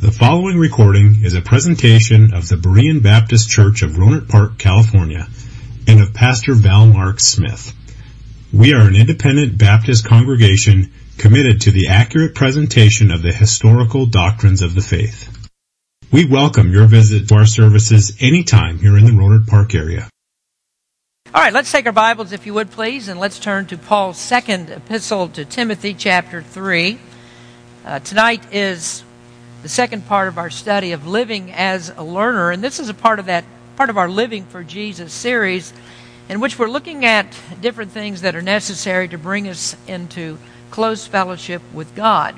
The following recording is a presentation of the Berean Baptist Church of Rohnert Park, California, and of Pastor Val Mark Smith. We are an independent Baptist congregation committed to the accurate presentation of the historical doctrines of the faith. We welcome your visit to our services anytime here in the Rohnert Park area. All right, let's take our Bibles, if you would, please, and let's turn to Paul's second epistle to Timothy, chapter 3. Uh, tonight is the second part of our study of living as a learner, and this is a part of that part of our Living for Jesus series, in which we're looking at different things that are necessary to bring us into close fellowship with God.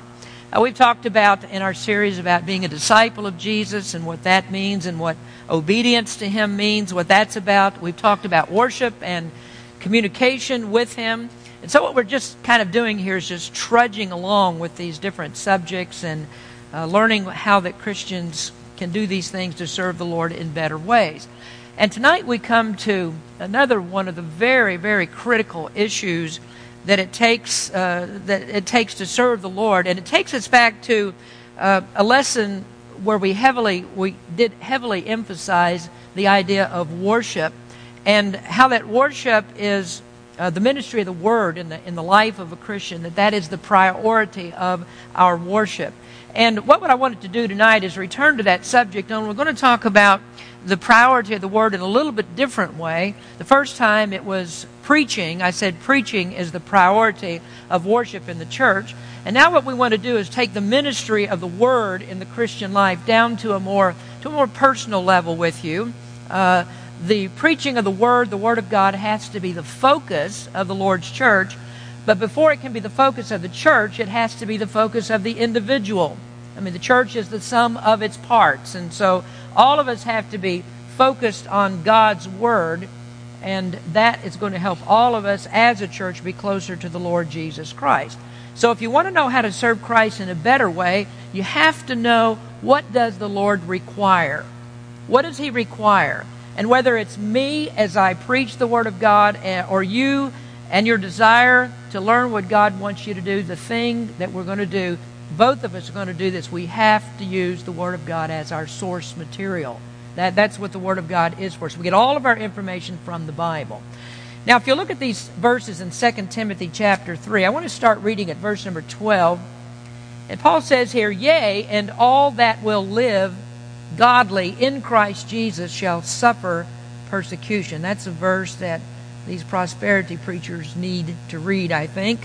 Uh, we've talked about in our series about being a disciple of Jesus and what that means and what obedience to Him means, what that's about. We've talked about worship and communication with Him. And so, what we're just kind of doing here is just trudging along with these different subjects and uh, learning how that Christians can do these things to serve the Lord in better ways. And tonight we come to another one of the very, very critical issues that it takes uh, that it takes to serve the Lord, and it takes us back to uh, a lesson where we heavily we did heavily emphasize the idea of worship and how that worship is uh, the ministry of the word in the in the life of a Christian that that is the priority of our worship. And what, what I wanted to do tonight is return to that subject, and we're going to talk about the priority of the word in a little bit different way. The first time it was preaching. I said preaching is the priority of worship in the church. And now what we want to do is take the ministry of the word in the Christian life down to a more to a more personal level with you. Uh, the preaching of the word, the word of God, has to be the focus of the Lord's church. But before it can be the focus of the church, it has to be the focus of the individual. I mean, the church is the sum of its parts. And so all of us have to be focused on God's Word, and that is going to help all of us as a church be closer to the Lord Jesus Christ. So if you want to know how to serve Christ in a better way, you have to know what does the Lord require? What does he require? And whether it's me as I preach the word of God eh, or you and your desire to learn what God wants you to do, the thing that we're going to do, both of us are going to do this. We have to use the word of God as our source material. That, that's what the Word of God is for us. We get all of our information from the Bible. Now, if you look at these verses in 2 Timothy chapter 3, I want to start reading at verse number 12. And Paul says here, Yea, and all that will live godly in Christ Jesus shall suffer persecution. That's a verse that these prosperity preachers need to read, I think.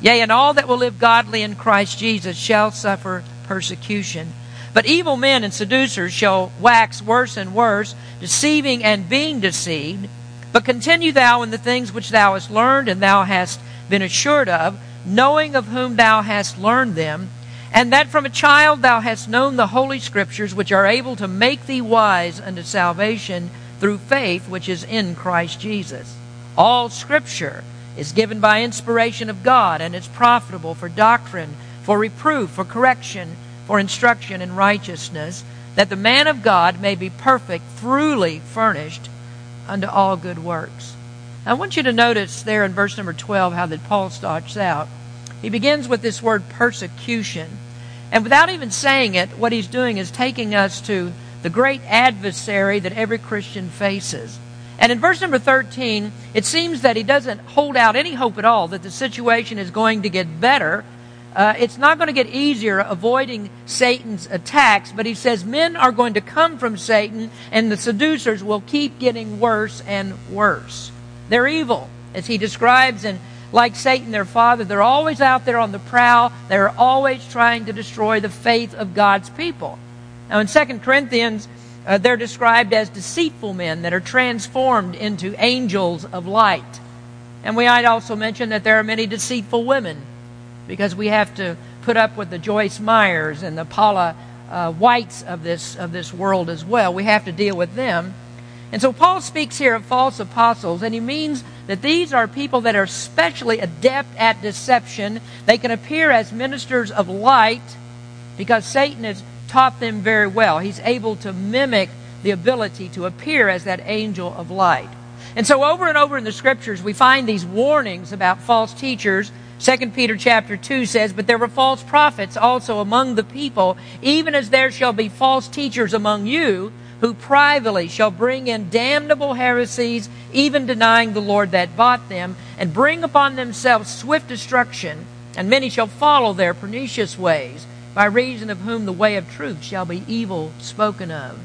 Yea, and all that will live godly in Christ Jesus shall suffer persecution. But evil men and seducers shall wax worse and worse, deceiving and being deceived. But continue thou in the things which thou hast learned and thou hast been assured of, knowing of whom thou hast learned them, and that from a child thou hast known the holy scriptures, which are able to make thee wise unto salvation through faith which is in Christ Jesus. All scripture is given by inspiration of God, and is profitable for doctrine, for reproof, for correction for instruction in righteousness, that the man of God may be perfect, truly furnished unto all good works. I want you to notice there in verse number 12 how that Paul starts out. He begins with this word persecution. And without even saying it, what he's doing is taking us to the great adversary that every Christian faces. And in verse number 13, it seems that he doesn't hold out any hope at all that the situation is going to get better uh, it's not going to get easier avoiding Satan's attacks, but he says men are going to come from Satan, and the seducers will keep getting worse and worse. They're evil, as he describes, and like Satan, their father, they're always out there on the prowl. They're always trying to destroy the faith of God's people. Now, in 2 Corinthians, uh, they're described as deceitful men that are transformed into angels of light. And we might also mention that there are many deceitful women because we have to put up with the Joyce Meyers and the Paula uh, Whites of this, of this world as well. We have to deal with them. And so Paul speaks here of false apostles, and he means that these are people that are especially adept at deception. They can appear as ministers of light because Satan has taught them very well. He's able to mimic the ability to appear as that angel of light. And so, over and over in the scriptures, we find these warnings about false teachers 2 Peter chapter 2 says, But there were false prophets also among the people, even as there shall be false teachers among you, who privately shall bring in damnable heresies, even denying the Lord that bought them, and bring upon themselves swift destruction. And many shall follow their pernicious ways, by reason of whom the way of truth shall be evil spoken of.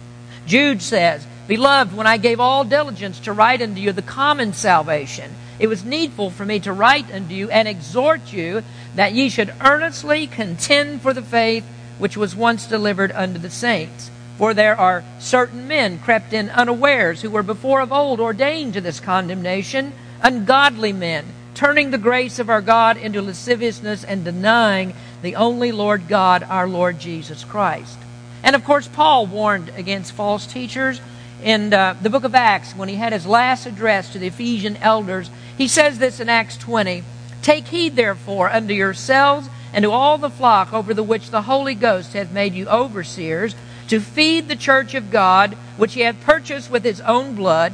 Jude says, Beloved, when I gave all diligence to write unto you the common salvation, it was needful for me to write unto you and exhort you that ye should earnestly contend for the faith which was once delivered unto the saints. For there are certain men crept in unawares who were before of old ordained to this condemnation, ungodly men, turning the grace of our God into lasciviousness and denying the only Lord God, our Lord Jesus Christ. And of course, Paul warned against false teachers in uh, the book of Acts when he had his last address to the Ephesian elders. He says this in Acts 20 Take heed, therefore, unto yourselves and to all the flock over the which the Holy Ghost hath made you overseers, to feed the church of God, which he hath purchased with his own blood.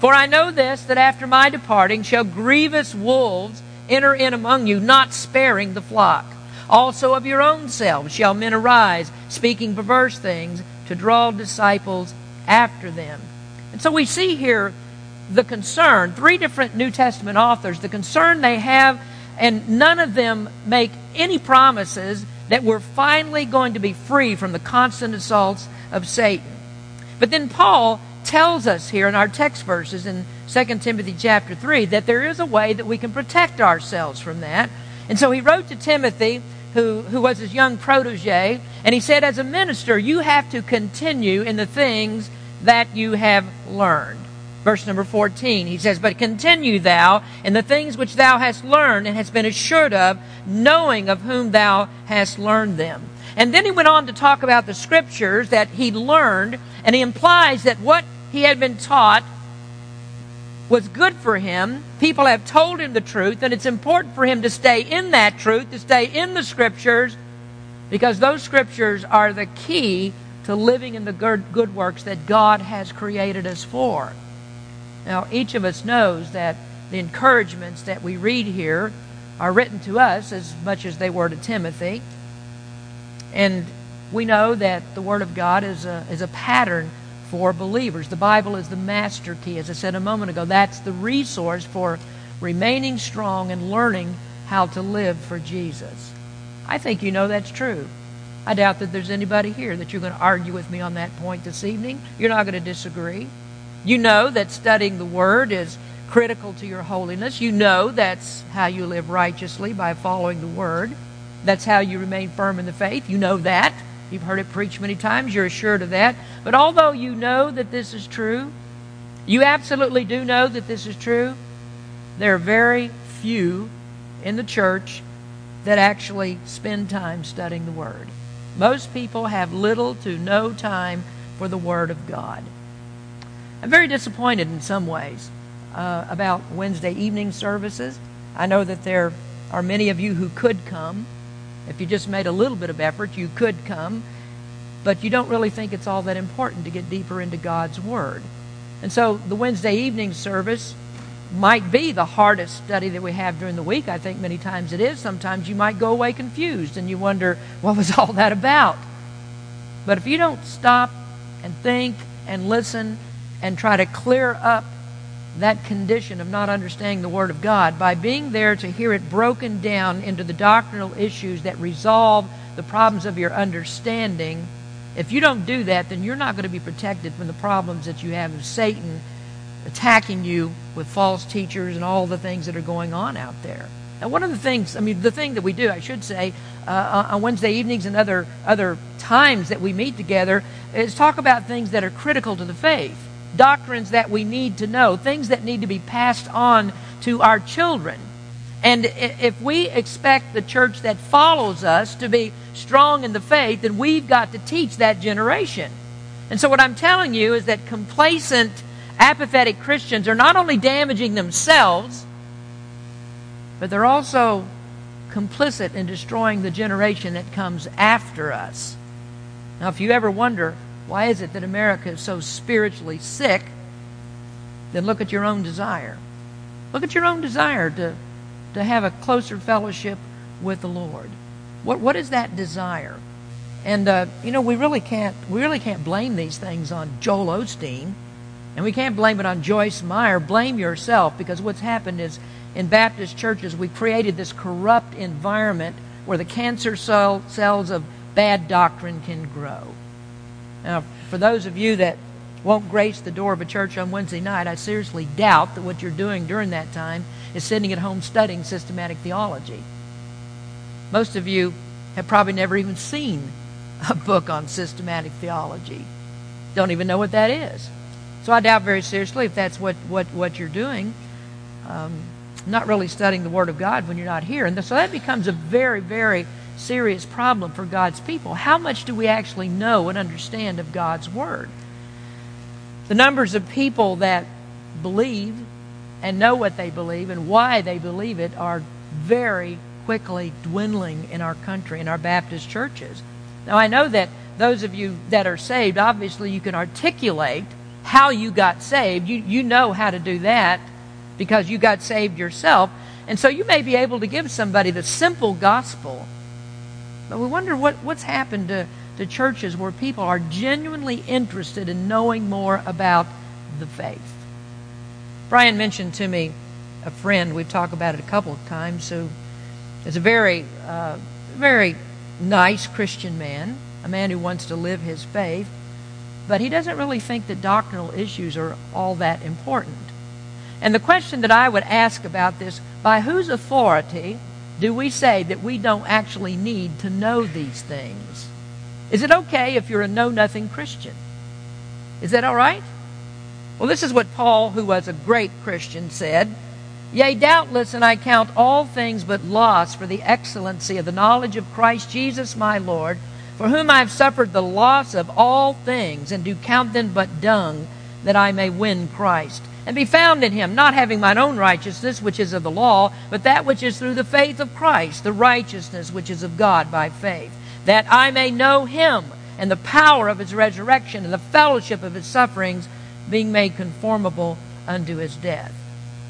For I know this, that after my departing shall grievous wolves enter in among you, not sparing the flock. Also of your own selves shall men arise, speaking perverse things, to draw disciples after them. And so we see here the concern, three different New Testament authors, the concern they have, and none of them make any promises that we're finally going to be free from the constant assaults of Satan. But then Paul tells us here in our text verses in 2 Timothy chapter 3 that there is a way that we can protect ourselves from that. And so he wrote to Timothy, who, who was his young protege, and he said, As a minister, you have to continue in the things that you have learned. Verse number 14, he says, But continue thou in the things which thou hast learned and hast been assured of, knowing of whom thou hast learned them. And then he went on to talk about the scriptures that he learned, and he implies that what he had been taught was good for him. People have told him the truth, and it's important for him to stay in that truth, to stay in the scriptures, because those scriptures are the key to living in the good works that God has created us for. Now, each of us knows that the encouragements that we read here are written to us as much as they were to Timothy. And we know that the Word of God is a, is a pattern for believers. The Bible is the master key. As I said a moment ago, that's the resource for remaining strong and learning how to live for Jesus. I think you know that's true. I doubt that there's anybody here that you're going to argue with me on that point this evening. You're not going to disagree. You know that studying the Word is critical to your holiness. You know that's how you live righteously by following the Word. That's how you remain firm in the faith. You know that. You've heard it preached many times. You're assured of that. But although you know that this is true, you absolutely do know that this is true, there are very few in the church that actually spend time studying the Word. Most people have little to no time for the Word of God. I'm very disappointed in some ways uh, about Wednesday evening services. I know that there are many of you who could come. If you just made a little bit of effort, you could come. But you don't really think it's all that important to get deeper into God's Word. And so the Wednesday evening service might be the hardest study that we have during the week. I think many times it is. Sometimes you might go away confused and you wonder, what was all that about? But if you don't stop and think and listen and try to clear up that condition of not understanding the Word of God by being there to hear it broken down into the doctrinal issues that resolve the problems of your understanding, if you don't do that, then you're not going to be protected from the problems that you have of Satan attacking you with false teachers and all the things that are going on out there. And one of the things, I mean, the thing that we do, I should say, uh, on Wednesday evenings and other other times that we meet together, is talk about things that are critical to the faith, doctrines that we need to know, things that need to be passed on to our children. And if we expect the church that follows us to be strong in the faith, then we've got to teach that generation. And so, what I'm telling you is that complacent apathetic Christians are not only damaging themselves, but they're also complicit in destroying the generation that comes after us. Now, if you ever wonder, why is it that America is so spiritually sick, then look at your own desire. Look at your own desire to to have a closer fellowship with the Lord. What, what is that desire? And uh, you know, we really can't we really can't blame these things on Joel Osteen, and we can't blame it on Joyce Meyer. Blame yourself because what's happened is in Baptist churches we created this corrupt environment where the cancer cell, cells of bad doctrine can grow. Now, for those of you that won't grace the door of a church on Wednesday night, I seriously doubt that what you're doing during that time is sitting at home studying systematic theology. Most of you have probably never even seen a book on systematic theology. Don't even know what that is. So I doubt very seriously if that's what, what, what you're doing. Um, not really studying the Word of God when you're not here. And so that becomes a very, very serious problem for God's people. How much do we actually know and understand of God's Word? The numbers of people that believe and know what they believe and why they believe it are very quickly dwindling in our country, in our Baptist churches. Now, I know that those of you that are saved, obviously, you can articulate how you got saved. You, you know how to do that because you got saved yourself. And so you may be able to give somebody the simple gospel. But we wonder what, what's happened to, to churches where people are genuinely interested in knowing more about the faith. Brian mentioned to me a friend, we've talked about it a couple of times, who is a very, uh, very nice Christian man, a man who wants to live his faith, but he doesn't really think that doctrinal issues are all that important. And the question that I would ask about this by whose authority do we say that we don't actually need to know these things? Is it okay if you're a know nothing Christian? Is that all right? Well, this is what Paul, who was a great Christian, said Yea, doubtless, and I count all things but loss for the excellency of the knowledge of Christ Jesus my Lord, for whom I have suffered the loss of all things, and do count them but dung, that I may win Christ, and be found in him, not having mine own righteousness, which is of the law, but that which is through the faith of Christ, the righteousness which is of God by faith, that I may know him, and the power of his resurrection, and the fellowship of his sufferings, being made conformable unto his death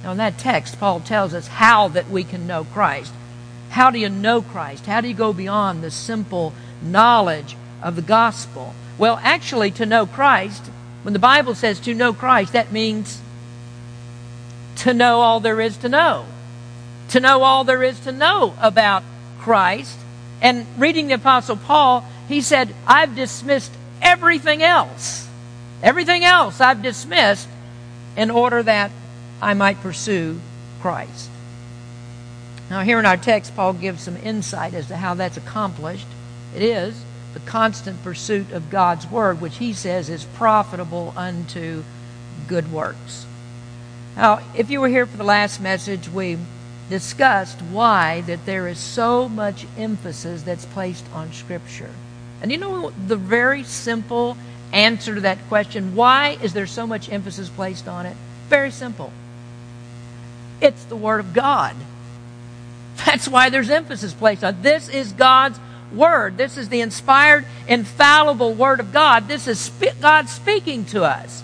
now, in that text, Paul tells us how that we can know Christ. How do you know Christ? How do you go beyond the simple knowledge of the gospel? Well, actually, to know Christ, when the Bible says to know Christ, that means to know all there is to know. To know all there is to know about Christ. And reading the Apostle Paul, he said, I've dismissed everything else. Everything else I've dismissed in order that I might pursue Christ. Now, here in our text, Paul gives some insight as to how that's accomplished. It is the constant pursuit of God's Word, which he says is profitable unto good works. Now, if you were here for the last message, we discussed why that there is so much emphasis that's placed on Scripture. And you know the very simple answer to that question, why is there so much emphasis placed on it? Very simple. It's the Word of God. That's why there's emphasis placed on it. This is God's Word. This is the inspired, infallible Word of God. This is God speaking to us.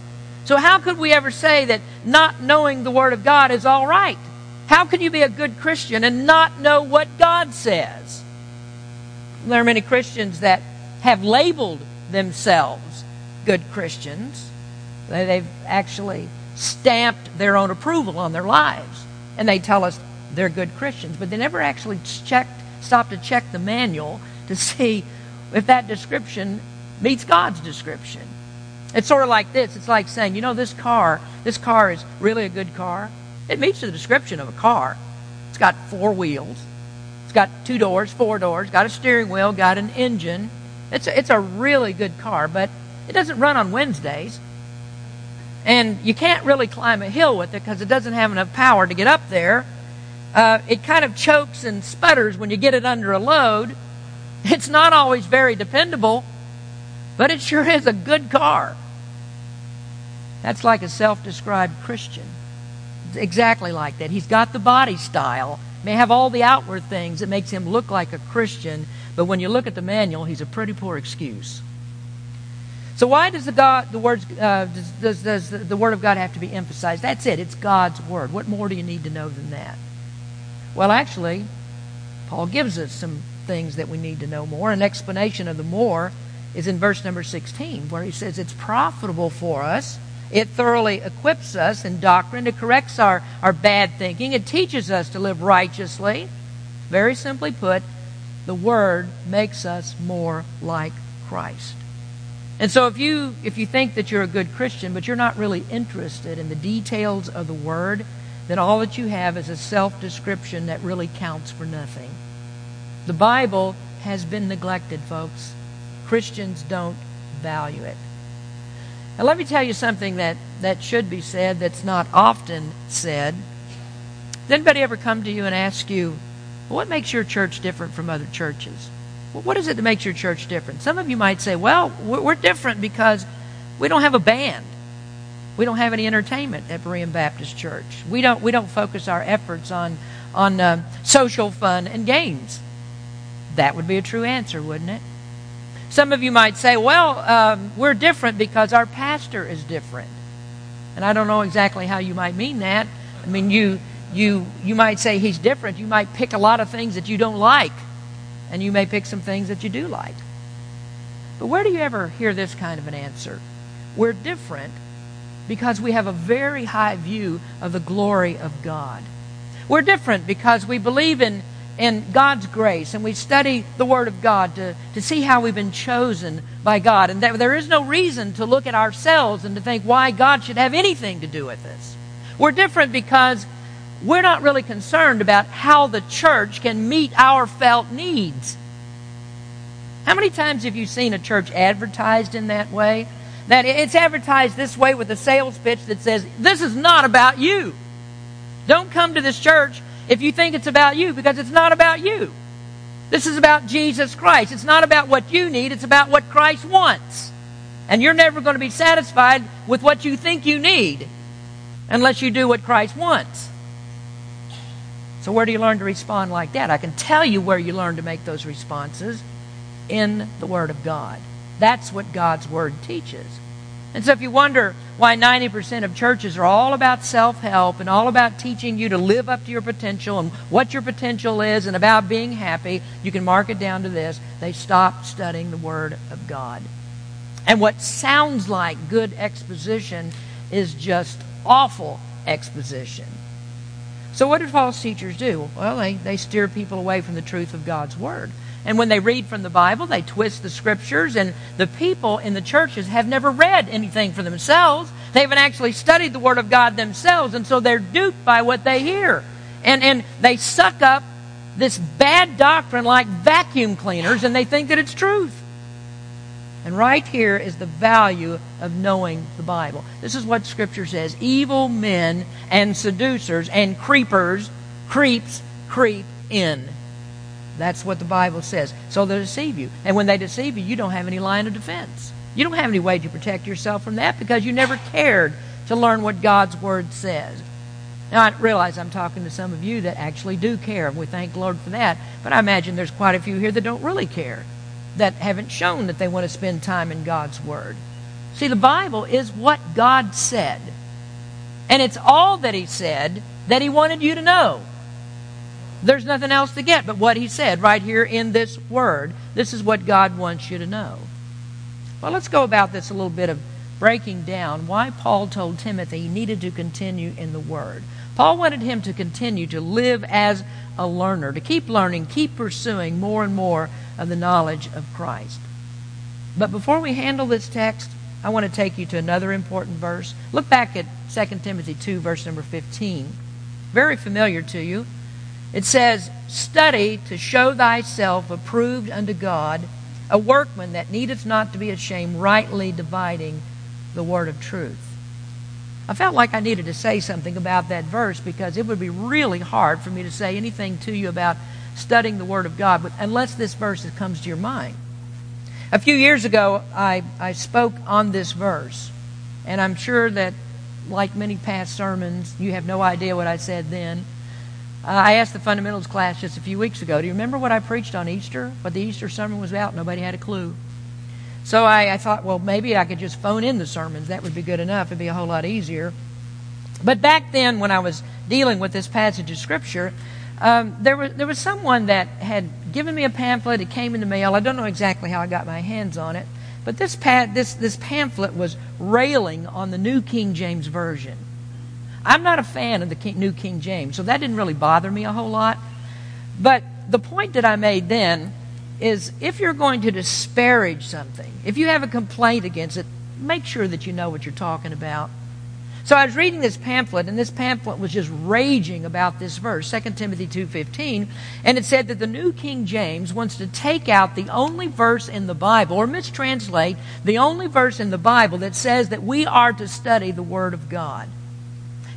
So, how could we ever say that not knowing the Word of God is all right? How can you be a good Christian and not know what God says? There are many Christians that have labeled themselves good Christians. They've actually stamped their own approval on their lives and they tell us they're good Christians, but they never actually checked, stopped to check the manual to see if that description meets God's description. It's sort of like this. It's like saying, you know, this car, this car is really a good car. It meets the description of a car. It's got four wheels. It's got two doors, four doors, got a steering wheel, got an engine. It's a, it's a really good car, but it doesn't run on Wednesdays. And you can't really climb a hill with it because it doesn't have enough power to get up there. Uh, it kind of chokes and sputters when you get it under a load. It's not always very dependable, but it sure is a good car. That's like a self described Christian. Exactly like that. He's got the body style, may have all the outward things that makes him look like a Christian, but when you look at the manual, he's a pretty poor excuse. So why does the God, the words, uh, does, does, does the Word of God have to be emphasized? That's it. It's God's Word. What more do you need to know than that? Well, actually, Paul gives us some things that we need to know more. An explanation of the more is in verse number 16, where he says it's profitable for us. It thoroughly equips us in doctrine. It corrects our, our bad thinking. It teaches us to live righteously. Very simply put, the Word makes us more like Christ. And so if you if you think that you're a good Christian but you're not really interested in the details of the word, then all that you have is a self-description that really counts for nothing. The Bible has been neglected, folks. Christians don't value it. Now let me tell you something that, that should be said that's not often said. Does anybody ever come to you and ask you, what makes your church different from other churches? Well, what is it that makes your church different? Some of you might say, well, we're different because we don't have a band. We don't have any entertainment at Berean Baptist Church. We don't, we don't focus our efforts on, on uh, social fun and games. That would be a true answer, wouldn't it? Some of you might say, well, um, we're different because our pastor is different. And I don't know exactly how you might mean that. I mean, you, you, you might say he's different. You might pick a lot of things that you don't like and you may pick some things that you do like. But where do you ever hear this kind of an answer? We're different because we have a very high view of the glory of God. We're different because we believe in, in God's grace and we study the Word of God to, to see how we've been chosen by God. And there is no reason to look at ourselves and to think why God should have anything to do with this. We're different because we're not really concerned about how the church can meet our felt needs. How many times have you seen a church advertised in that way? That it's advertised this way with a sales pitch that says, This is not about you. Don't come to this church if you think it's about you because it's not about you. This is about Jesus Christ. It's not about what you need, it's about what Christ wants. And you're never going to be satisfied with what you think you need unless you do what Christ wants. So, where do you learn to respond like that? I can tell you where you learn to make those responses in the Word of God. That's what God's Word teaches. And so, if you wonder why 90% of churches are all about self help and all about teaching you to live up to your potential and what your potential is and about being happy, you can mark it down to this they stop studying the Word of God. And what sounds like good exposition is just awful exposition. So, what did false teachers do? Well, they, they steer people away from the truth of God's Word. And when they read from the Bible, they twist the scriptures, and the people in the churches have never read anything for themselves. They haven't actually studied the Word of God themselves, and so they're duped by what they hear. And, and they suck up this bad doctrine like vacuum cleaners, and they think that it's truth. And right here is the value of knowing the Bible. This is what Scripture says evil men and seducers and creepers, creeps, creep in. That's what the Bible says. So they deceive you. And when they deceive you, you don't have any line of defense. You don't have any way to protect yourself from that because you never cared to learn what God's Word says. Now, I realize I'm talking to some of you that actually do care, and we thank the Lord for that. But I imagine there's quite a few here that don't really care that haven't shown that they want to spend time in God's Word. See, the Bible is what God said. And it's all that He said that He wanted you to know. There's nothing else to get but what He said right here in this Word. This is what God wants you to know. Well, let's go about this a little bit of breaking down why Paul told Timothy he needed to continue in the Word. Paul wanted him to continue to live as a learner, to keep learning, keep pursuing more and more of the knowledge of Christ. But before we handle this text, I want to take you to another important verse. Look back at 2 Timothy 2, verse number 15. Very familiar to you. It says, Study to show thyself approved unto God, a workman that needeth not to be ashamed, rightly dividing the word of truth. I felt like I needed to say something about that verse because it would be really hard for me to say anything to you about studying the Word of God, unless this verse comes to your mind. A few years ago, I, I spoke on this verse, and I'm sure that, like many past sermons, you have no idea what I said then. Uh, I asked the fundamentals class just a few weeks ago, do you remember what I preached on Easter? What the Easter sermon was about? Nobody had a clue. So I, I thought, well, maybe I could just phone in the sermons. That would be good enough. It'd be a whole lot easier. But back then, when I was dealing with this passage of Scripture, Um, there, was, there was someone that had given me a pamphlet. It came in the mail. I don't know exactly how I got my hands on it. But this, pa- this, this pamphlet was railing on the New King James Version. I'm not a fan of the King, New King James, so that didn't really bother me a whole lot. But the point that I made then is if you're going to disparage something, if you have a complaint against it, make sure that you know what you're talking about. So I was reading this pamphlet, and this pamphlet was just raging about this verse, 2 Timothy 2.15, and it said that the New King James wants to take out the only verse in the Bible, or mistranslate the only verse in the Bible that says that we are to study the Word of God.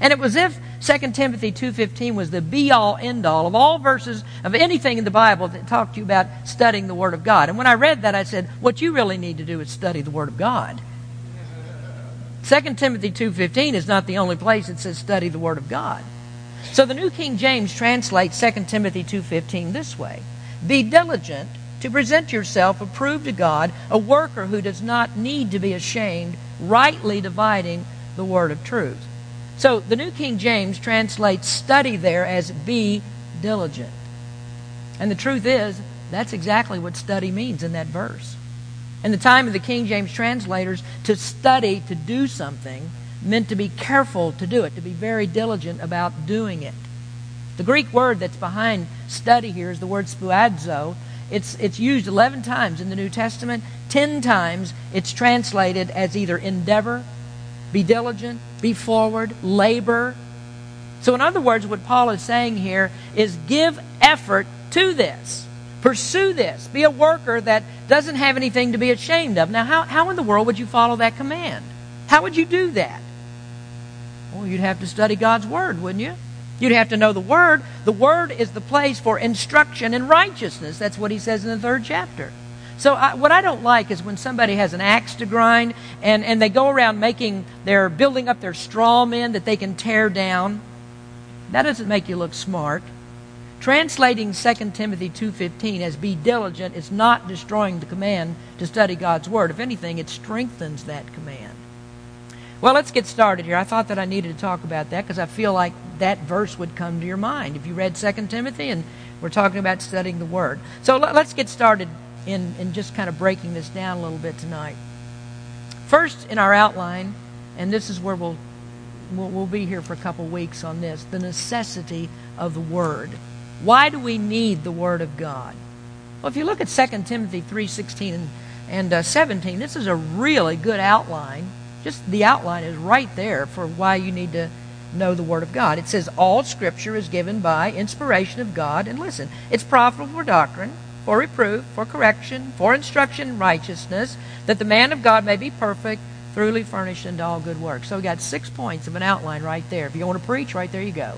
And it was if 2 Timothy 2.15 was the be-all, end-all of all verses of anything in the Bible that talked to you about studying the Word of God. And when I read that, I said, what you really need to do is study the Word of God. 2 Timothy 2.15 is not the only place it says study the Word of God. So the New King James translates 2 Timothy 2.15 this way. Be diligent to present yourself approved to God, a worker who does not need to be ashamed, rightly dividing the word of truth. So the New King James translates study there as be diligent. And the truth is, that's exactly what study means in that verse. In the time of the King James translators, to study, to do something, meant to be careful to do it, to be very diligent about doing it. The Greek word that's behind study here is the word spoudazo. It's, it's used 11 times in the New Testament. 10 times it's translated as either endeavor, be diligent, be forward, labor. So, in other words, what Paul is saying here is give effort to this. Pursue this. Be a worker that doesn't have anything to be ashamed of. Now, how, how in the world would you follow that command? How would you do that? Well, you'd have to study God's Word, wouldn't you? You'd have to know the Word. The Word is the place for instruction in righteousness. That's what he says in the third chapter. So, I, what I don't like is when somebody has an axe to grind and, and they go around making their building up their straw men that they can tear down. That doesn't make you look smart. Translating 2 Timothy 2:15 as be diligent is not destroying the command to study God's word. If anything, it strengthens that command. Well, let's get started here. I thought that I needed to talk about that because I feel like that verse would come to your mind if you read 2 Timothy and we're talking about studying the word. So let's get started in, in just kind of breaking this down a little bit tonight. First, in our outline, and this is where we'll, we'll, we'll be here for a couple weeks on this, the necessity of the word. Why do we need the Word of God? Well, if you look at 2 Timothy 3.16 and, and uh, 17, this is a really good outline. Just the outline is right there for why you need to know the Word of God. It says, All Scripture is given by inspiration of God. And listen, it's profitable for doctrine, for reproof, for correction, for instruction in righteousness, that the man of God may be perfect, thoroughly furnished unto all good works. So we got six points of an outline right there. If you want to preach, right there you go.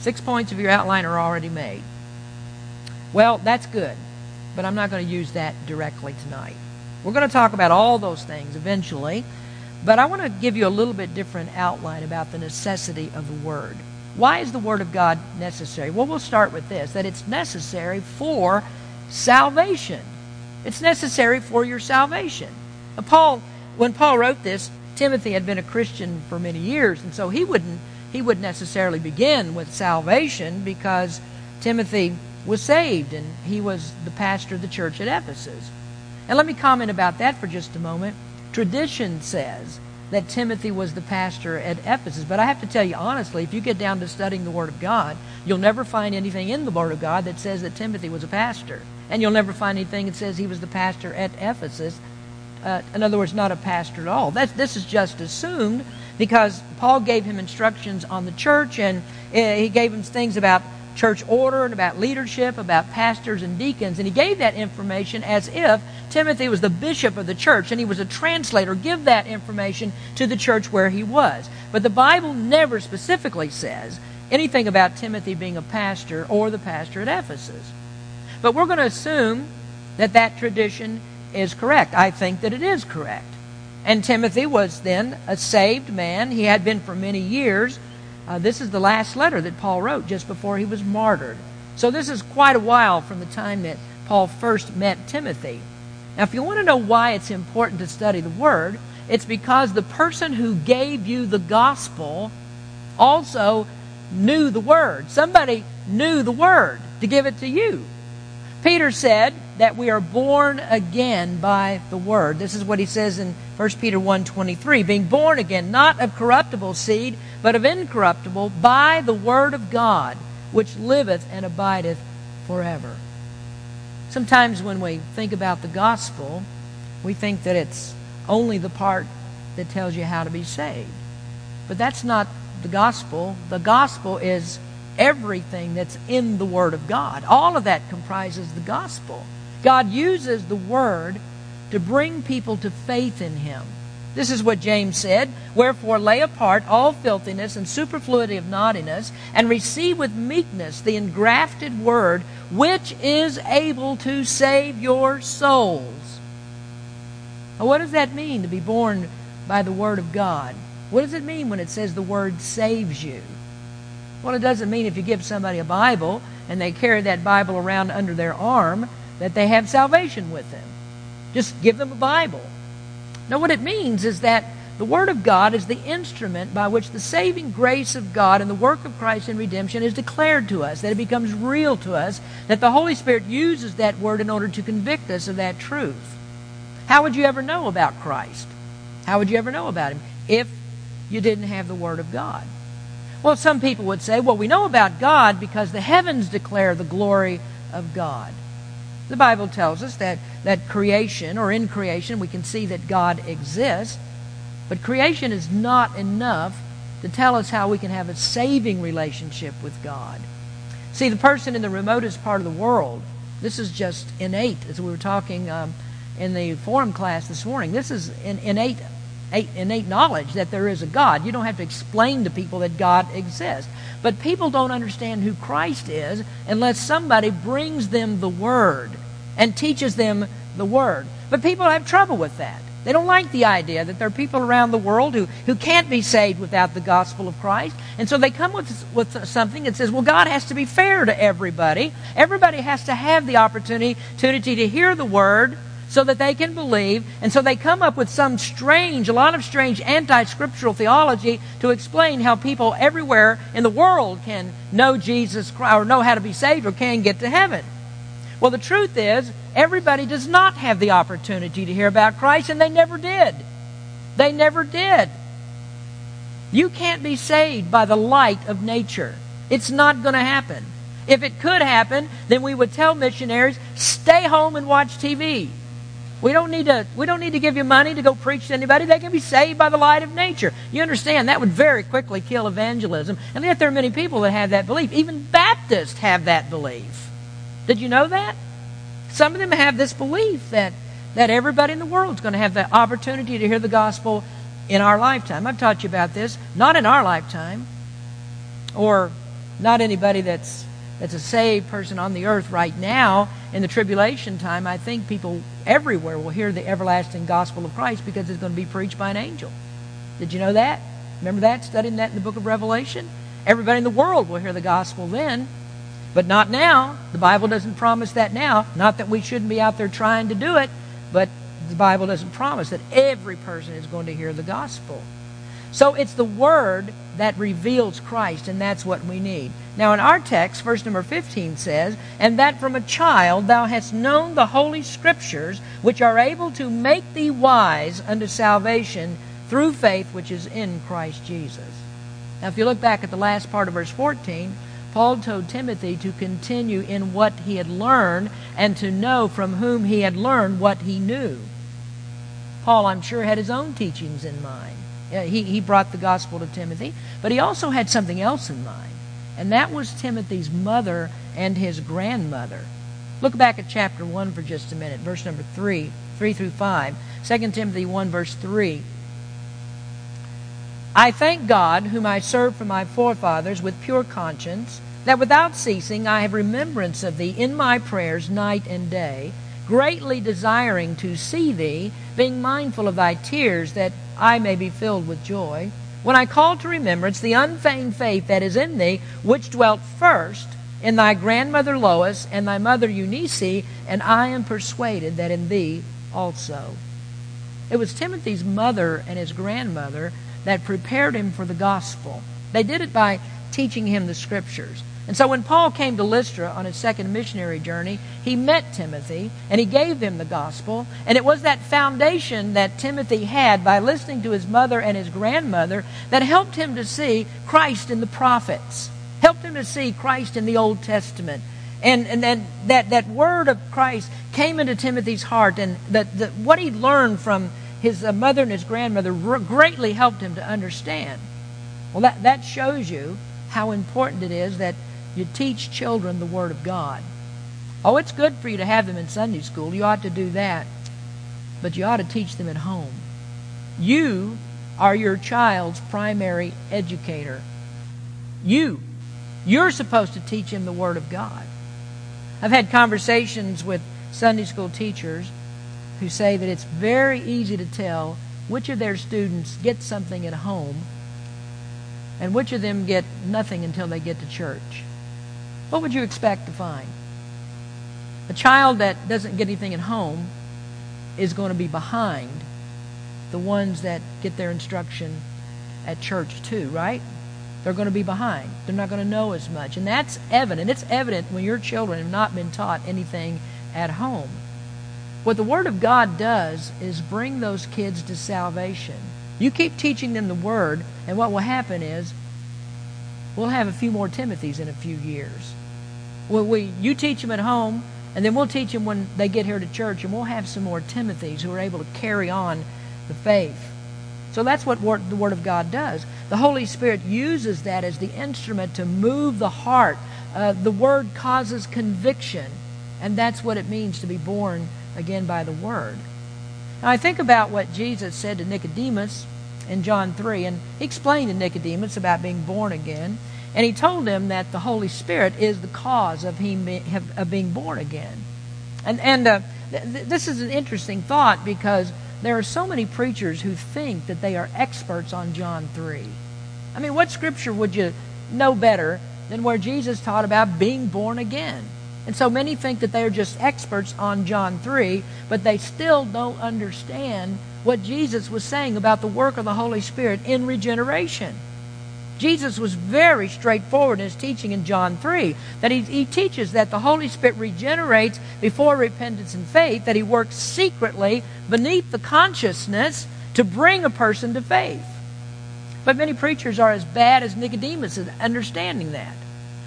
Six points of your outline are already made. Well, that's good, but I'm not going to use that directly tonight. We're going to talk about all those things eventually, but I want to give you a little bit different outline about the necessity of the Word. Why is the Word of God necessary? Well, we'll start with this that it's necessary for salvation. It's necessary for your salvation. Now, Paul, when Paul wrote this, Timothy had been a Christian for many years, and so he wouldn't he wouldn't necessarily begin with salvation because Timothy was saved and he was the pastor of the church at Ephesus. And let me comment about that for just a moment. Tradition says that Timothy was the pastor at Ephesus, but I have to tell you honestly, if you get down to studying the Word of God, you'll never find anything in the Word of God that says that Timothy was a pastor. And you'll never find anything that says he was the pastor at Ephesus. Uh, in other words, not a pastor at all. That's, this is just assumed because Paul gave him instructions on the church and eh, he gave him things about church order and about leadership, about pastors and deacons. And he gave that information as if Timothy was the bishop of the church and he was a translator. Give that information to the church where he was. But the Bible never specifically says anything about Timothy being a pastor or the pastor at Ephesus. But we're going to assume that that tradition is correct. I think that it is correct. And Timothy was then a saved man. He had been for many years. Uh, this is the last letter that Paul wrote just before he was martyred. So this is quite a while from the time that Paul first met Timothy. Now, if you want to know why it's important to study the Word, it's because the person who gave you the gospel also knew the Word. Somebody knew the Word to give it to you. Peter said that we are born again by the word. This is what he says in 1 Peter 1:23, being born again not of corruptible seed, but of incorruptible by the word of God, which liveth and abideth forever. Sometimes when we think about the gospel, we think that it's only the part that tells you how to be saved. But that's not the gospel. The gospel is everything that's in the Word of God. All of that comprises the gospel. God uses the Word to bring people to faith in Him. This is what James said Wherefore lay apart all filthiness and superfluity of naughtiness, and receive with meekness the engrafted Word, which is able to save your souls. Now, what does that mean to be born by the Word of God? What does it mean when it says the Word saves you? Well, it doesn't mean if you give somebody a Bible and they carry that Bible around under their arm that they have salvation with them. Just give them a Bible. No, what it means is that the Word of God is the instrument by which the saving grace of God and the work of Christ in redemption is declared to us, that it becomes real to us, that the Holy Spirit uses that Word in order to convict us of that truth. How would you ever know about Christ? How would you ever know about Him if you didn't have the Word of God? Well, some people would say, well, we know about God because the heavens declare the glory of God. The Bible tells us that, that creation, or in creation, we can see that God exists, but creation is not enough to tell us how we can have a saving relationship with God. See, the person in the remotest part of the world, this is just innate, as we were talking um, in the forum class this morning. This is an innate innate knowledge that there is a God. You don't have to explain to people that God exists. But people don't understand who Christ is unless somebody brings them the Word and teaches them the Word. But people have trouble with that. They don't like the idea that there are people around the world who, who can't be saved without the gospel of Christ. And so they come with, with something that says, well, God has to be fair to everybody. Everybody has to have the opportunity to, to hear the word so that they can believe. And so they come up with some strange, a lot of strange anti scriptural theology to explain how people everywhere in the world can know Jesus Christ or know how to be saved or can get to heaven. Well, the truth is, everybody does not have the opportunity to hear about Christ, and they never did. They never did. You can't be saved by the light of nature. It's not going to happen. If it could happen, then we would tell missionaries, stay home and watch TV. We don't need to we don't need to give you money to go preach to anybody. They can be saved by the light of nature. You understand that would very quickly kill evangelism. And yet there are many people that have that belief. Even Baptists have that belief. Did you know that? Some of them have this belief that that everybody in the world is going to have the opportunity to hear the gospel in our lifetime. I've taught you about this. Not in our lifetime. Or not anybody that's that's a saved person on the earth right now in the tribulation time, I think people everywhere will hear the everlasting gospel of Christ because it's going to be preached by an angel. Did you know that? Remember that? Studying that in the book of Revelation? Everybody in the world will hear the gospel then, but not now. The Bible doesn't promise that now. Not that we shouldn't be out there trying to do it, but the Bible doesn't promise that every person is going to hear the gospel. So it's the Word that reveals Christ, and that's what we need. Now, in our text, verse number 15 says, And that from a child thou hast known the holy Scriptures, which are able to make thee wise unto salvation through faith which is in Christ Jesus. Now, if you look back at the last part of verse 14, Paul told Timothy to continue in what he had learned and to know from whom he had learned what he knew. Paul, I'm sure, had his own teachings in mind. Uh, he, he brought the gospel to Timothy, but he also had something else in mind, and that was Timothy's mother and his grandmother. Look back at chapter 1 for just a minute, verse number 3, 3 through 5. 2 Timothy 1, verse 3. I thank God, whom I serve from my forefathers with pure conscience, that without ceasing I have remembrance of thee in my prayers night and day, greatly desiring to see thee, being mindful of thy tears, that I may be filled with joy. When I call to remembrance the unfeigned faith that is in thee, which dwelt first in thy grandmother Lois and thy mother Eunice, and I am persuaded that in thee also. It was Timothy's mother and his grandmother that prepared him for the gospel. They did it by teaching him the scriptures. And so when Paul came to Lystra on his second missionary journey, he met Timothy and he gave him the gospel. And it was that foundation that Timothy had by listening to his mother and his grandmother that helped him to see Christ in the prophets, helped him to see Christ in the Old Testament. And, and then that, that word of Christ came into Timothy's heart, and that, what he learned from his uh, mother and his grandmother greatly helped him to understand. Well, that, that shows you how important it is that you teach children the Word of God. Oh, it's good for you to have them in Sunday school. You ought to do that. But you ought to teach them at home. You are your child's primary educator. You. You're supposed to teach him the Word of God. I've had conversations with Sunday school teachers who say that it's very easy to tell which of their students get something at home and which of them get nothing until they get to church. What would you expect to find? A child that doesn't get anything at home is going to be behind the ones that get their instruction at church too, right? They're going to be behind. They're not going to know as much. And that's evident. It's evident when your children have not been taught anything at home. What the Word of God does is bring those kids to salvation. You keep teaching them the Word, and what will happen is we'll have a few more Timothys in a few years. Well, we, you teach them at home, and then we'll teach them when they get here to church, and we'll have some more Timothys who are able to carry on the faith. So that's what the Word of God does. The Holy Spirit uses that as the instrument to move the heart. Uh, the Word causes conviction, and that's what it means to be born again by the Word. Now, I think about what Jesus said to Nicodemus in John 3, and he explained to Nicodemus about being born again. And he told them that the Holy Spirit is the cause of him of being born again. And, and uh, th- this is an interesting thought because there are so many preachers who think that they are experts on John 3. I mean, what scripture would you know better than where Jesus taught about being born again? And so many think that they are just experts on John 3, but they still don't understand what Jesus was saying about the work of the Holy Spirit in regeneration. Jesus was very straightforward in his teaching in John 3 that he, he teaches that the Holy Spirit regenerates before repentance and faith, that he works secretly beneath the consciousness to bring a person to faith. But many preachers are as bad as Nicodemus in understanding that.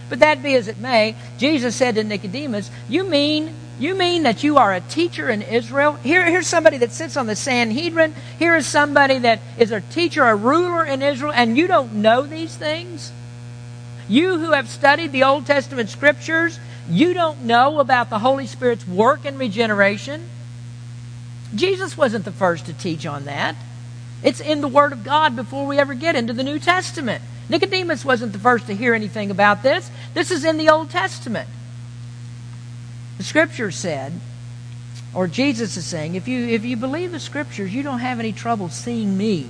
But that be as it may, Jesus said to Nicodemus, You mean you mean that you are a teacher in Israel? Here, here's somebody that sits on the Sanhedrin. Here is somebody that is a teacher, a ruler in Israel, and you don't know these things? You who have studied the Old Testament scriptures, you don't know about the Holy Spirit's work in regeneration? Jesus wasn't the first to teach on that. It's in the Word of God before we ever get into the New Testament. Nicodemus wasn't the first to hear anything about this. This is in the Old Testament. The scripture said, or Jesus is saying, if you, if you believe the scriptures, you don't have any trouble seeing me.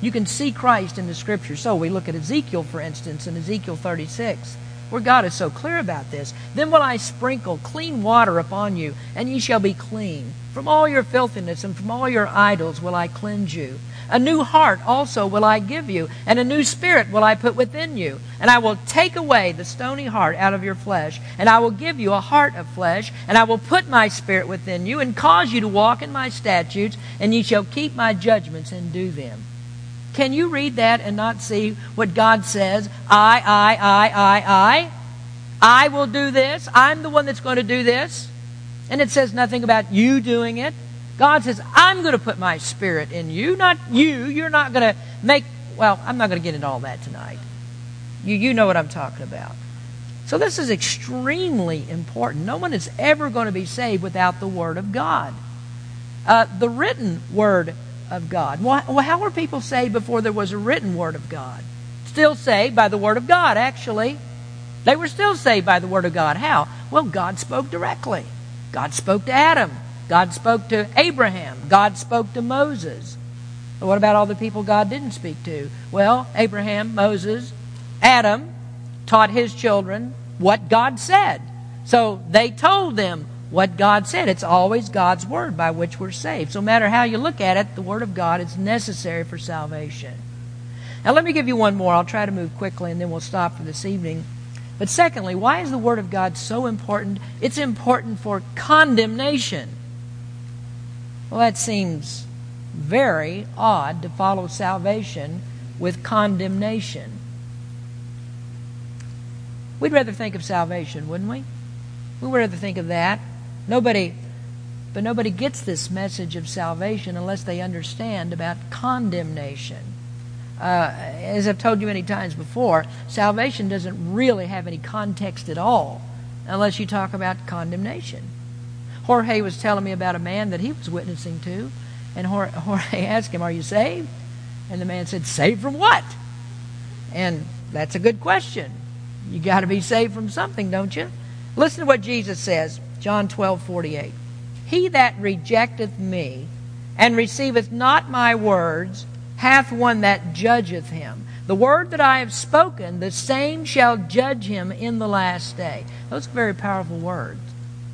You can see Christ in the scriptures. So we look at Ezekiel, for instance, in Ezekiel 36, where God is so clear about this. Then will I sprinkle clean water upon you, and ye shall be clean. From all your filthiness and from all your idols will I cleanse you. A new heart also will I give you, and a new spirit will I put within you. And I will take away the stony heart out of your flesh, and I will give you a heart of flesh, and I will put my spirit within you, and cause you to walk in my statutes, and ye shall keep my judgments and do them. Can you read that and not see what God says? I, I, I, I, I. I will do this. I'm the one that's going to do this. And it says nothing about you doing it. God says, I'm going to put my spirit in you, not you. You're not going to make, well, I'm not going to get into all that tonight. You, you know what I'm talking about. So this is extremely important. No one is ever going to be saved without the Word of God. Uh, the written Word of God. Well, how were people saved before there was a written Word of God? Still saved by the Word of God, actually. They were still saved by the Word of God. How? Well, God spoke directly. God spoke to Adam. God spoke to Abraham. God spoke to Moses. But what about all the people God didn't speak to? Well, Abraham, Moses, Adam taught his children what God said. So they told them what God said. It's always God's word by which we're saved. So no matter how you look at it, the word of God is necessary for salvation. Now let me give you one more. I'll try to move quickly and then we'll stop for this evening. But secondly, why is the Word of God so important? It's important for condemnation. Well, that seems very odd to follow salvation with condemnation. We'd rather think of salvation, wouldn't we? We'd rather think of that. Nobody, but nobody gets this message of salvation unless they understand about condemnation. Uh, as I've told you many times before, salvation doesn't really have any context at all unless you talk about condemnation. Jorge was telling me about a man that he was witnessing to, and Jorge asked him, Are you saved? And the man said, Saved from what? And that's a good question. You got to be saved from something, don't you? Listen to what Jesus says, John 12, 48. He that rejecteth me and receiveth not my words hath one that judgeth him. The word that I have spoken, the same shall judge him in the last day. Those are very powerful words.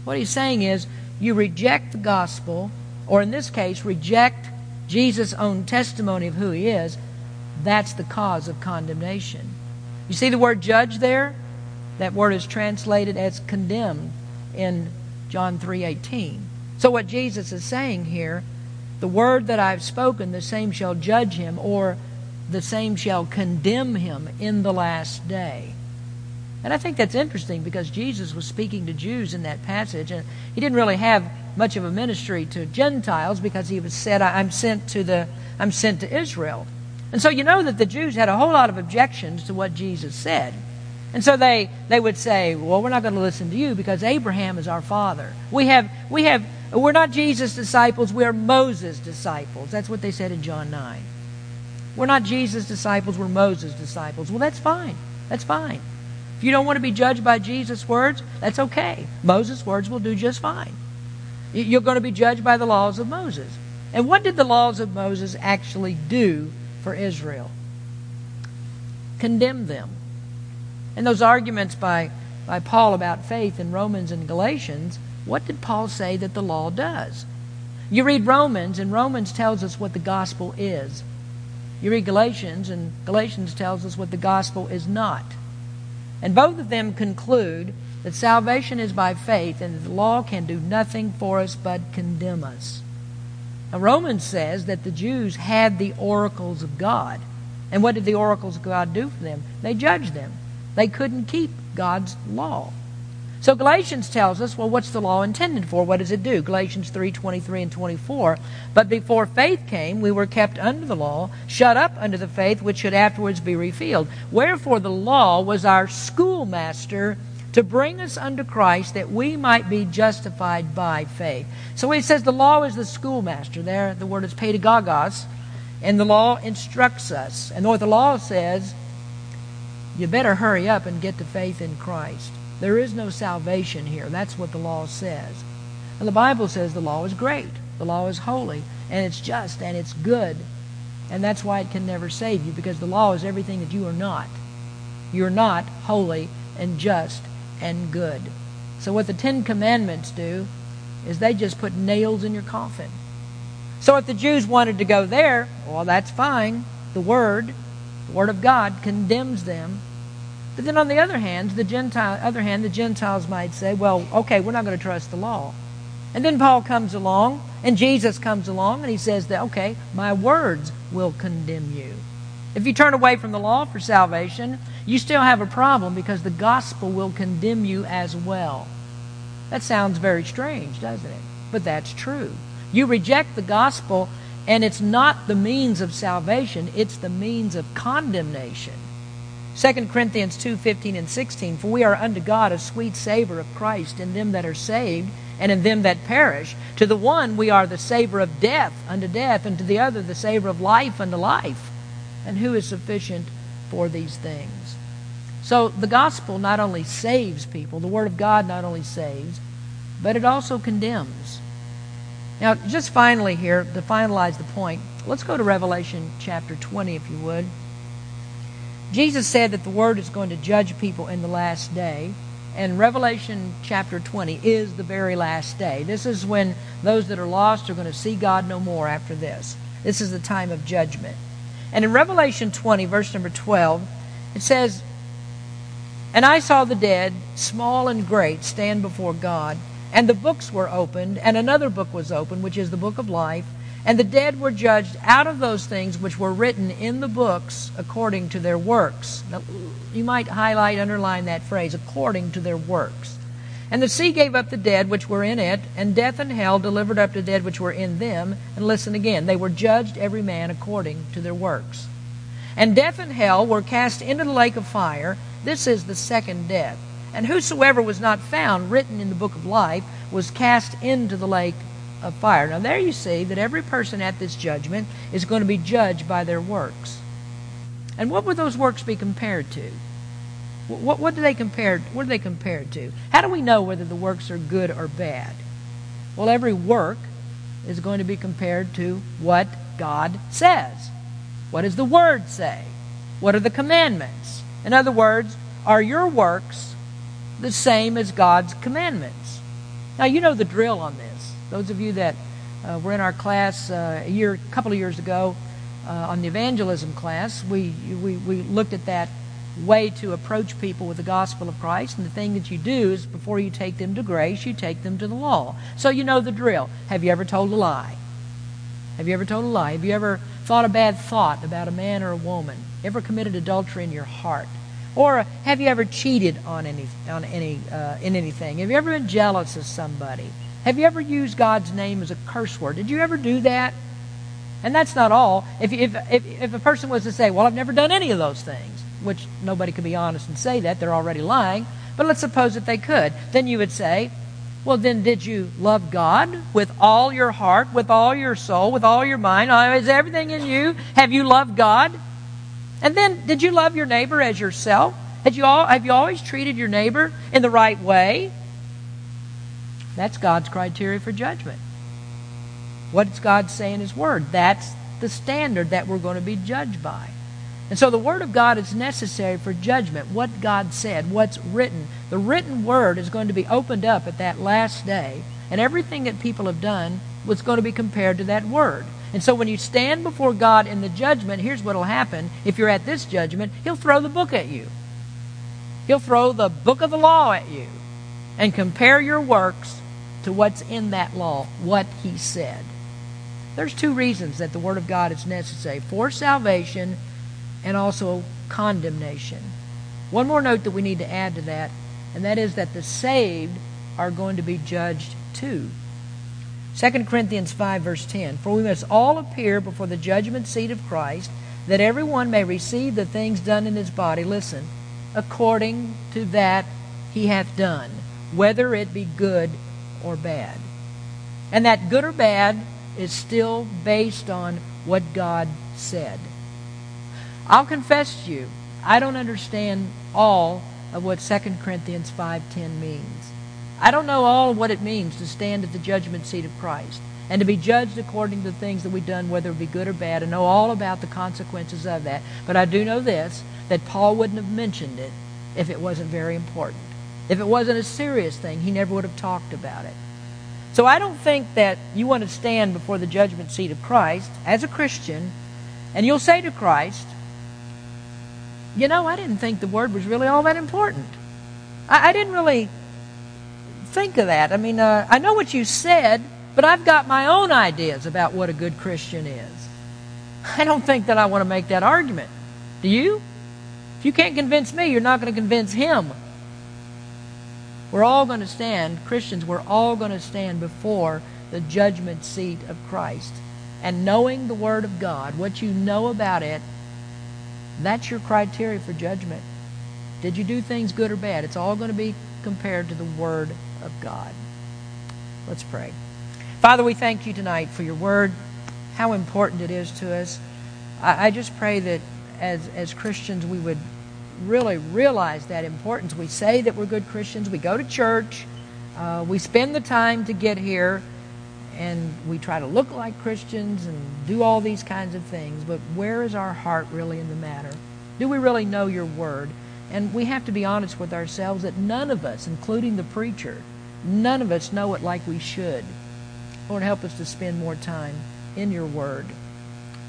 What he's saying is, you reject the gospel, or in this case, reject Jesus' own testimony of who he is, that's the cause of condemnation. You see the word judge there? That word is translated as condemned in John 3:18. So what Jesus is saying here, the word that I've spoken, the same shall judge him or the same shall condemn him in the last day. And I think that's interesting because Jesus was speaking to Jews in that passage and he didn't really have much of a ministry to Gentiles because he was said I'm sent to the I'm sent to Israel. And so you know that the Jews had a whole lot of objections to what Jesus said. And so they, they would say, well, we're not going to listen to you because Abraham is our father. We have, we have, we're not Jesus' disciples, we're Moses' disciples. That's what they said in John 9. We're not Jesus' disciples, we're Moses' disciples. Well, that's fine. That's fine. If you don't want to be judged by Jesus' words, that's okay. Moses' words will do just fine. You're going to be judged by the laws of Moses. And what did the laws of Moses actually do for Israel. Condemn them. And those arguments by, by Paul about faith in Romans and Galatians, what did Paul say that the law does? You read Romans, and Romans tells us what the gospel is. You read Galatians, and Galatians tells us what the gospel is not. And both of them conclude that salvation is by faith and that the law can do nothing for us but condemn us. Now, Romans says that the Jews had the oracles of God. And what did the oracles of God do for them? They judged them. They couldn't keep God's law. So Galatians tells us, well, what's the law intended for? What does it do? Galatians 3 23 and 24. But before faith came, we were kept under the law, shut up under the faith which should afterwards be revealed. Wherefore the law was our schoolmaster to bring us unto Christ that we might be justified by faith. So he says the law is the schoolmaster, there the word is pedagogos, and the law instructs us. And what the law says, you better hurry up and get to faith in Christ. There is no salvation here. That's what the law says. And the Bible says the law is great, the law is holy, and it's just, and it's good. And that's why it can never save you, because the law is everything that you are not. You're not holy and just and good. So, what the Ten Commandments do is they just put nails in your coffin. So, if the Jews wanted to go there, well, that's fine. The Word, the Word of God, condemns them. But then, on the other hand, the Gentile, other hand, the Gentiles might say, "Well, okay, we're not going to trust the law." And then Paul comes along, and Jesus comes along, and he says that, "Okay, my words will condemn you." If you turn away from the law for salvation, you still have a problem because the gospel will condemn you as well. That sounds very strange, doesn't it? But that's true. You reject the gospel, and it's not the means of salvation, it's the means of condemnation. 2 Corinthians 2 15 and 16 For we are unto God a sweet savor of Christ in them that are saved and in them that perish. To the one we are the savor of death unto death, and to the other the savor of life unto life. And who is sufficient for these things? So the gospel not only saves people, the Word of God not only saves, but it also condemns. Now, just finally here, to finalize the point, let's go to Revelation chapter 20, if you would. Jesus said that the Word is going to judge people in the last day. And Revelation chapter 20 is the very last day. This is when those that are lost are going to see God no more after this. This is the time of judgment. And in Revelation 20, verse number 12, it says, And I saw the dead, small and great, stand before God, and the books were opened, and another book was opened, which is the book of life. And the dead were judged out of those things which were written in the books according to their works. Now, you might highlight, underline that phrase, according to their works. And the sea gave up the dead which were in it, and death and hell delivered up the dead which were in them. And listen again, they were judged every man according to their works. And death and hell were cast into the lake of fire. This is the second death. And whosoever was not found written in the book of life was cast into the lake of fire. Now, there you see that every person at this judgment is going to be judged by their works. And what would those works be compared to? What, what do they compare? What are they compared to? How do we know whether the works are good or bad? Well, every work is going to be compared to what God says. What does the Word say? What are the commandments? In other words, are your works the same as God's commandments? Now, you know the drill on this. Those of you that uh, were in our class uh, a year, a couple of years ago uh, on the evangelism class, we, we, we looked at that way to approach people with the gospel of Christ. And the thing that you do is before you take them to grace, you take them to the law. So you know the drill. Have you ever told a lie? Have you ever told a lie? Have you ever thought a bad thought about a man or a woman? Ever committed adultery in your heart? Or have you ever cheated on any on any uh, in anything? Have you ever been jealous of somebody? Have you ever used God's name as a curse word? Did you ever do that? And that's not all. If, if, if, if, a person was to say, Well, I've never done any of those things, which nobody could be honest and say that, they're already lying, but let's suppose that they could, then you would say, Well, then did you love God with all your heart, with all your soul, with all your mind? Uh, is everything in you? Have you loved God? And then did you love your neighbor as yourself? Had you all, have you always treated your neighbor in the right way? That's God's criteria for judgment. What does God say in His Word? That's the standard that we're going to be judged by. And so the Word of God is necessary for judgment. What God said, what's written. The written Word is going to be opened up at that last day, and everything that people have done was going to be compared to that Word. And so when you stand before God in the judgment, here's what will happen. If you're at this judgment, He'll throw the book at you. He'll throw the book of the law at you and compare your works to what's in that law, what he said. There's two reasons that the Word of God is necessary for salvation and also condemnation. One more note that we need to add to that, and that is that the saved are going to be judged too. 2 Corinthians 5, verse 10 For we must all appear before the judgment seat of Christ, that everyone may receive the things done in his body, listen, according to that he hath done, whether it be good or bad. And that good or bad is still based on what God said. I'll confess to you, I don't understand all of what 2 Corinthians 5:10 means. I don't know all what it means to stand at the judgment seat of Christ and to be judged according to the things that we've done, whether it be good or bad, and know all about the consequences of that. But I do know this, that Paul wouldn't have mentioned it if it wasn't very important. If it wasn't a serious thing, he never would have talked about it. So I don't think that you want to stand before the judgment seat of Christ as a Christian and you'll say to Christ, You know, I didn't think the word was really all that important. I, I didn't really think of that. I mean, uh, I know what you said, but I've got my own ideas about what a good Christian is. I don't think that I want to make that argument. Do you? If you can't convince me, you're not going to convince him we're all going to stand, Christians, we're all going to stand before the judgment seat of Christ. And knowing the Word of God, what you know about it, that's your criteria for judgment. Did you do things good or bad? It's all going to be compared to the Word of God. Let's pray. Father, we thank you tonight for your Word, how important it is to us. I, just pray that as, as Christians we would really realize that importance. We say that we're good Christians, we go to church, uh, we spend the time to get here, and we try to look like Christians and do all these kinds of things, but where is our heart really in the matter? Do we really know your word? And we have to be honest with ourselves that none of us, including the preacher, none of us know it like we should. Lord, help us to spend more time in your word.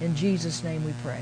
In Jesus' name we pray.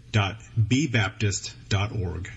www.bbaptist.org.